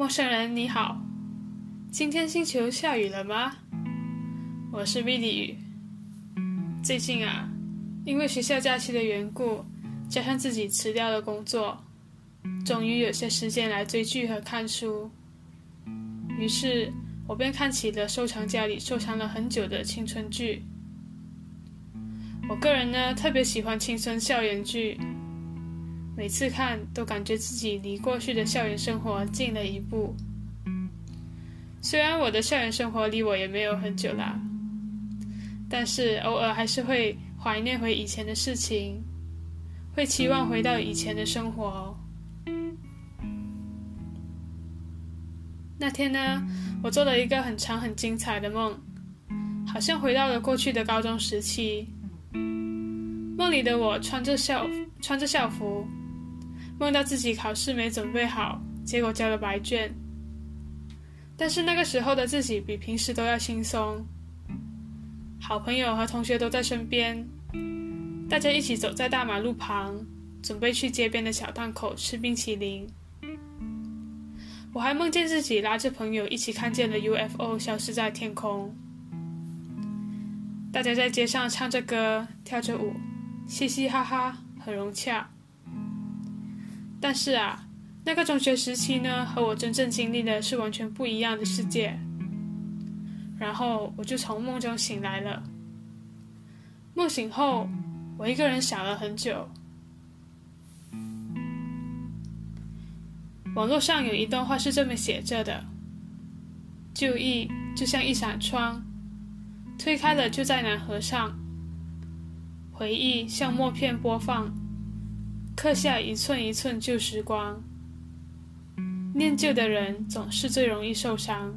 陌生人你好，今天星球下雨了吗？我是 v i d 雨。最近啊，因为学校假期的缘故，加上自己辞掉了工作，终于有些时间来追剧和看书。于是，我便看起了收藏家里收藏了很久的青春剧。我个人呢，特别喜欢青春校园剧。每次看都感觉自己离过去的校园生活近了一步。虽然我的校园生活离我也没有很久啦，但是偶尔还是会怀念回以前的事情，会期望回到以前的生活。那天呢，我做了一个很长很精彩的梦，好像回到了过去的高中时期。梦里的我穿着校穿着校服。梦到自己考试没准备好，结果交了白卷。但是那个时候的自己比平时都要轻松，好朋友和同学都在身边，大家一起走在大马路旁，准备去街边的小档口吃冰淇淋。我还梦见自己拉着朋友一起看见了 UFO 消失在天空，大家在街上唱着歌，跳着舞，嘻嘻哈哈，很融洽。但是啊，那个中学时期呢，和我真正经历的是完全不一样的世界。然后我就从梦中醒来了。梦醒后，我一个人想了很久。网络上有一段话是这么写着的：“旧忆就像一扇窗，推开了就再难合上。回忆像默片播放。”刻下一寸一寸旧时光。念旧的人总是最容易受伤，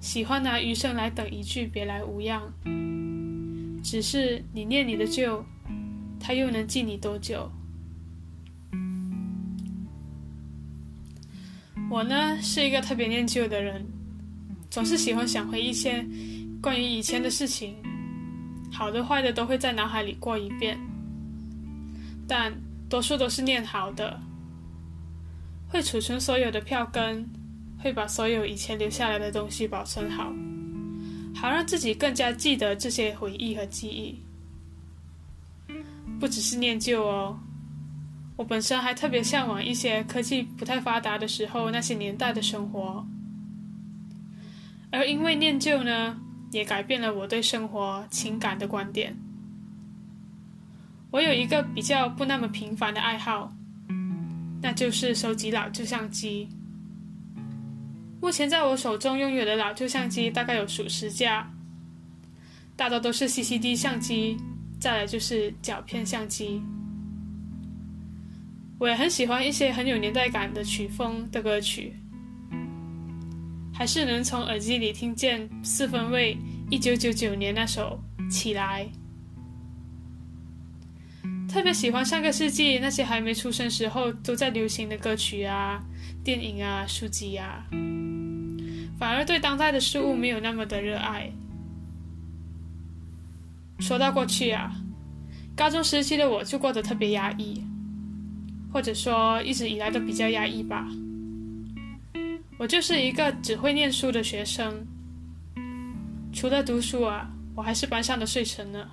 喜欢拿余生来等一句别来无恙。只是你念你的旧，他又能记你多久？我呢是一个特别念旧的人，总是喜欢想回一些关于以前的事情，好的坏的都会在脑海里过一遍，但。多数都是念好的，会储存所有的票根，会把所有以前留下来的东西保存好，好让自己更加记得这些回忆和记忆。不只是念旧哦，我本身还特别向往一些科技不太发达的时候那些年代的生活，而因为念旧呢，也改变了我对生活情感的观点。我有一个比较不那么频繁的爱好，那就是收集老旧相机。目前在我手中拥有的老旧相机大概有数十架，大多都是 CCD 相机，再来就是胶片相机。我也很喜欢一些很有年代感的曲风的歌曲，还是能从耳机里听见四分卫一九九九年那首《起来》。特别喜欢上个世纪那些还没出生时候都在流行的歌曲啊、电影啊、书籍啊，反而对当代的事物没有那么的热爱。说到过去啊，高中时期的我就过得特别压抑，或者说一直以来都比较压抑吧。我就是一个只会念书的学生，除了读书啊，我还是班上的睡神呢。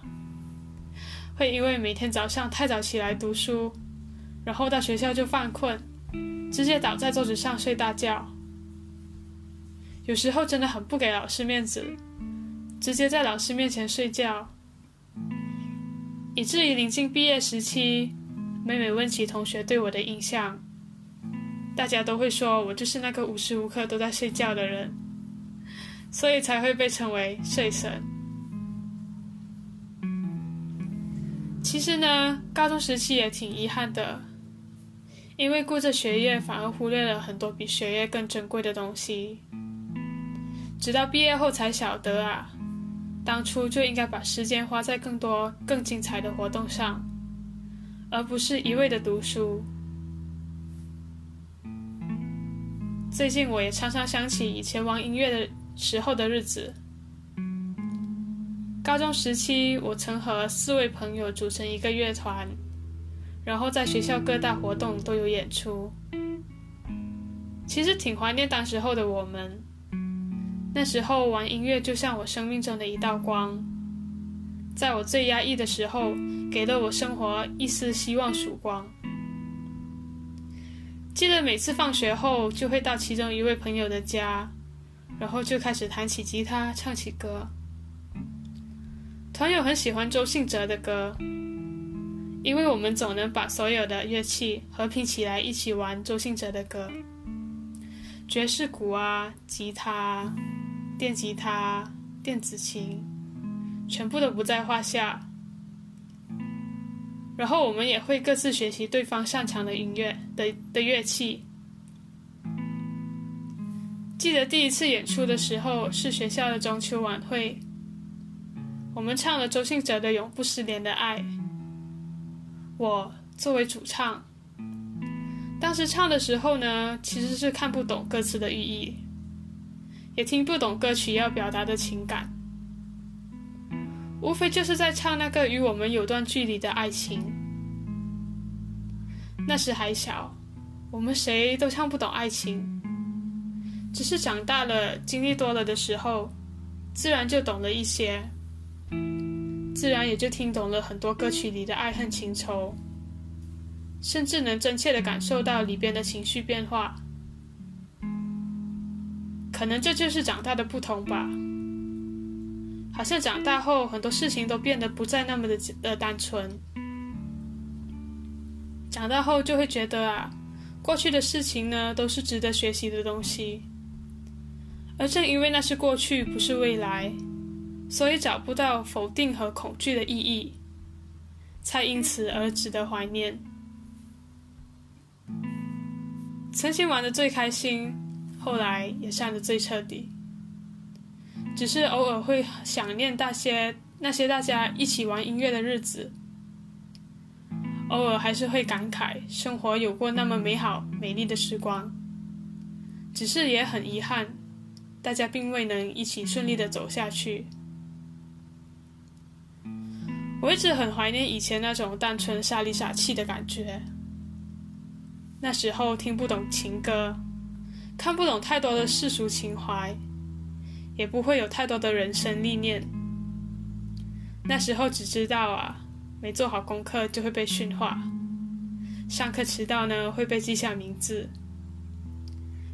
会因为每天早上太早起来读书，然后到学校就犯困，直接倒在桌子上睡大觉。有时候真的很不给老师面子，直接在老师面前睡觉，以至于临近毕业时期，每每问起同学对我的印象，大家都会说我就是那个无时无刻都在睡觉的人，所以才会被称为睡神。其实呢，高中时期也挺遗憾的，因为顾着学业，反而忽略了很多比学业更珍贵的东西。直到毕业后才晓得啊，当初就应该把时间花在更多、更精彩的活动上，而不是一味的读书。最近我也常常想起以前玩音乐的时候的日子。高中时期，我曾和四位朋友组成一个乐团，然后在学校各大活动都有演出。其实挺怀念当时候的我们。那时候玩音乐就像我生命中的一道光，在我最压抑的时候，给了我生活一丝希望曙光。记得每次放学后，就会到其中一位朋友的家，然后就开始弹起吉他，唱起歌。团友很喜欢周信哲的歌，因为我们总能把所有的乐器合拼起来一起玩周信哲的歌，爵士鼓啊，吉他、电吉他、电子琴，全部都不在话下。然后我们也会各自学习对方擅长的音乐的的乐器。记得第一次演出的时候是学校的中秋晚会，我们唱了周信哲的《永不失联的爱》。我作为主唱，当时唱的时候呢，其实是看不懂歌词的寓意，也听不懂歌曲要表达的情感。无非就是在唱那个与我们有段距离的爱情。那时还小，我们谁都唱不懂爱情。只是长大了，经历多了的时候，自然就懂了一些，自然也就听懂了很多歌曲里的爱恨情仇，甚至能真切的感受到里边的情绪变化。可能这就是长大的不同吧。好像长大后很多事情都变得不再那么的的单纯。长大后就会觉得啊，过去的事情呢都是值得学习的东西。而正因为那是过去，不是未来，所以找不到否定和恐惧的意义，才因此而值得怀念。曾经玩的最开心，后来也散的最彻底。只是偶尔会想念那些那些大家一起玩音乐的日子，偶尔还是会感慨生活有过那么美好美丽的时光。只是也很遗憾，大家并未能一起顺利的走下去。我一直很怀念以前那种单纯傻里傻气的感觉。那时候听不懂情歌，看不懂太多的世俗情怀。也不会有太多的人生历练。那时候只知道啊，没做好功课就会被训话，上课迟到呢会被记下名字，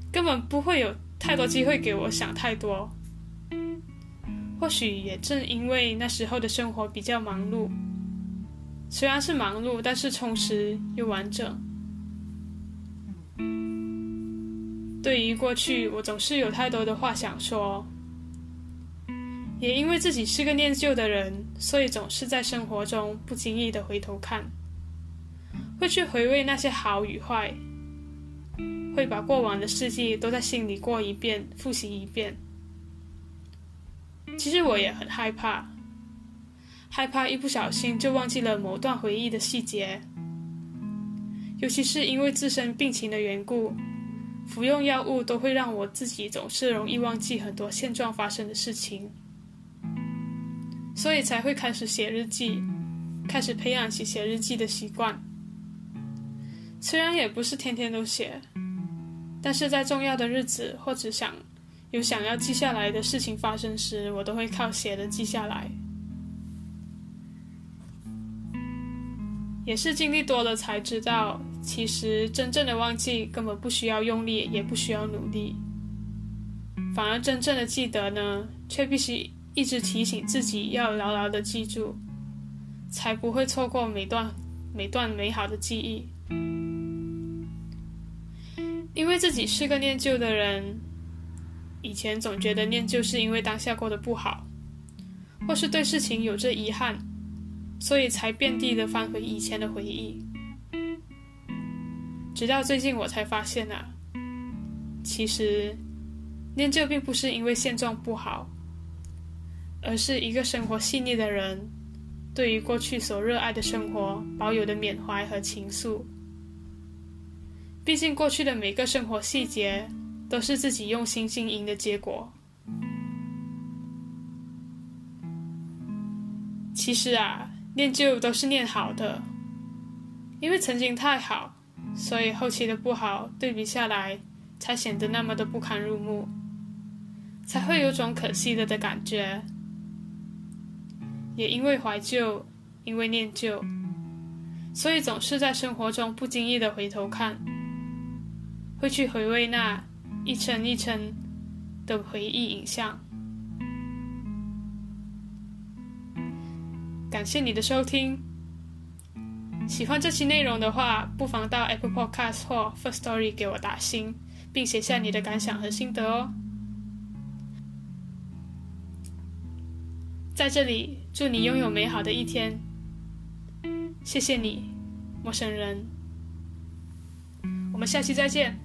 根本不会有太多机会给我想太多。或许也正因为那时候的生活比较忙碌，虽然是忙碌，但是充实又完整。对于过去，我总是有太多的话想说。也因为自己是个念旧的人，所以总是在生活中不经意的回头看，会去回味那些好与坏，会把过往的事迹都在心里过一遍，复习一遍。其实我也很害怕，害怕一不小心就忘记了某段回忆的细节，尤其是因为自身病情的缘故，服用药物都会让我自己总是容易忘记很多现状发生的事情。所以才会开始写日记，开始培养起写日记的习惯。虽然也不是天天都写，但是在重要的日子或者想有想要记下来的事情发生时，我都会靠写的记下来。也是经历多了才知道，其实真正的忘记根本不需要用力，也不需要努力，反而真正的记得呢，却必须。一直提醒自己要牢牢的记住，才不会错过每段每段美好的记忆。因为自己是个念旧的人，以前总觉得念旧是因为当下过得不好，或是对事情有着遗憾，所以才遍地的翻回以前的回忆。直到最近我才发现啊，其实念旧并不是因为现状不好。而是一个生活细腻的人，对于过去所热爱的生活保有的缅怀和情愫。毕竟过去的每个生活细节，都是自己用心经营的结果。其实啊，念旧都是念好的，因为曾经太好，所以后期的不好对比下来，才显得那么的不堪入目，才会有种可惜了的感觉。也因为怀旧，因为念旧，所以总是在生活中不经意的回头看，会去回味那一层一层的回忆影像。感谢你的收听。喜欢这期内容的话，不妨到 Apple Podcast 或 First Story 给我打星，并写下你的感想和心得哦。在这里，祝你拥有美好的一天。谢谢你，陌生人。我们下期再见。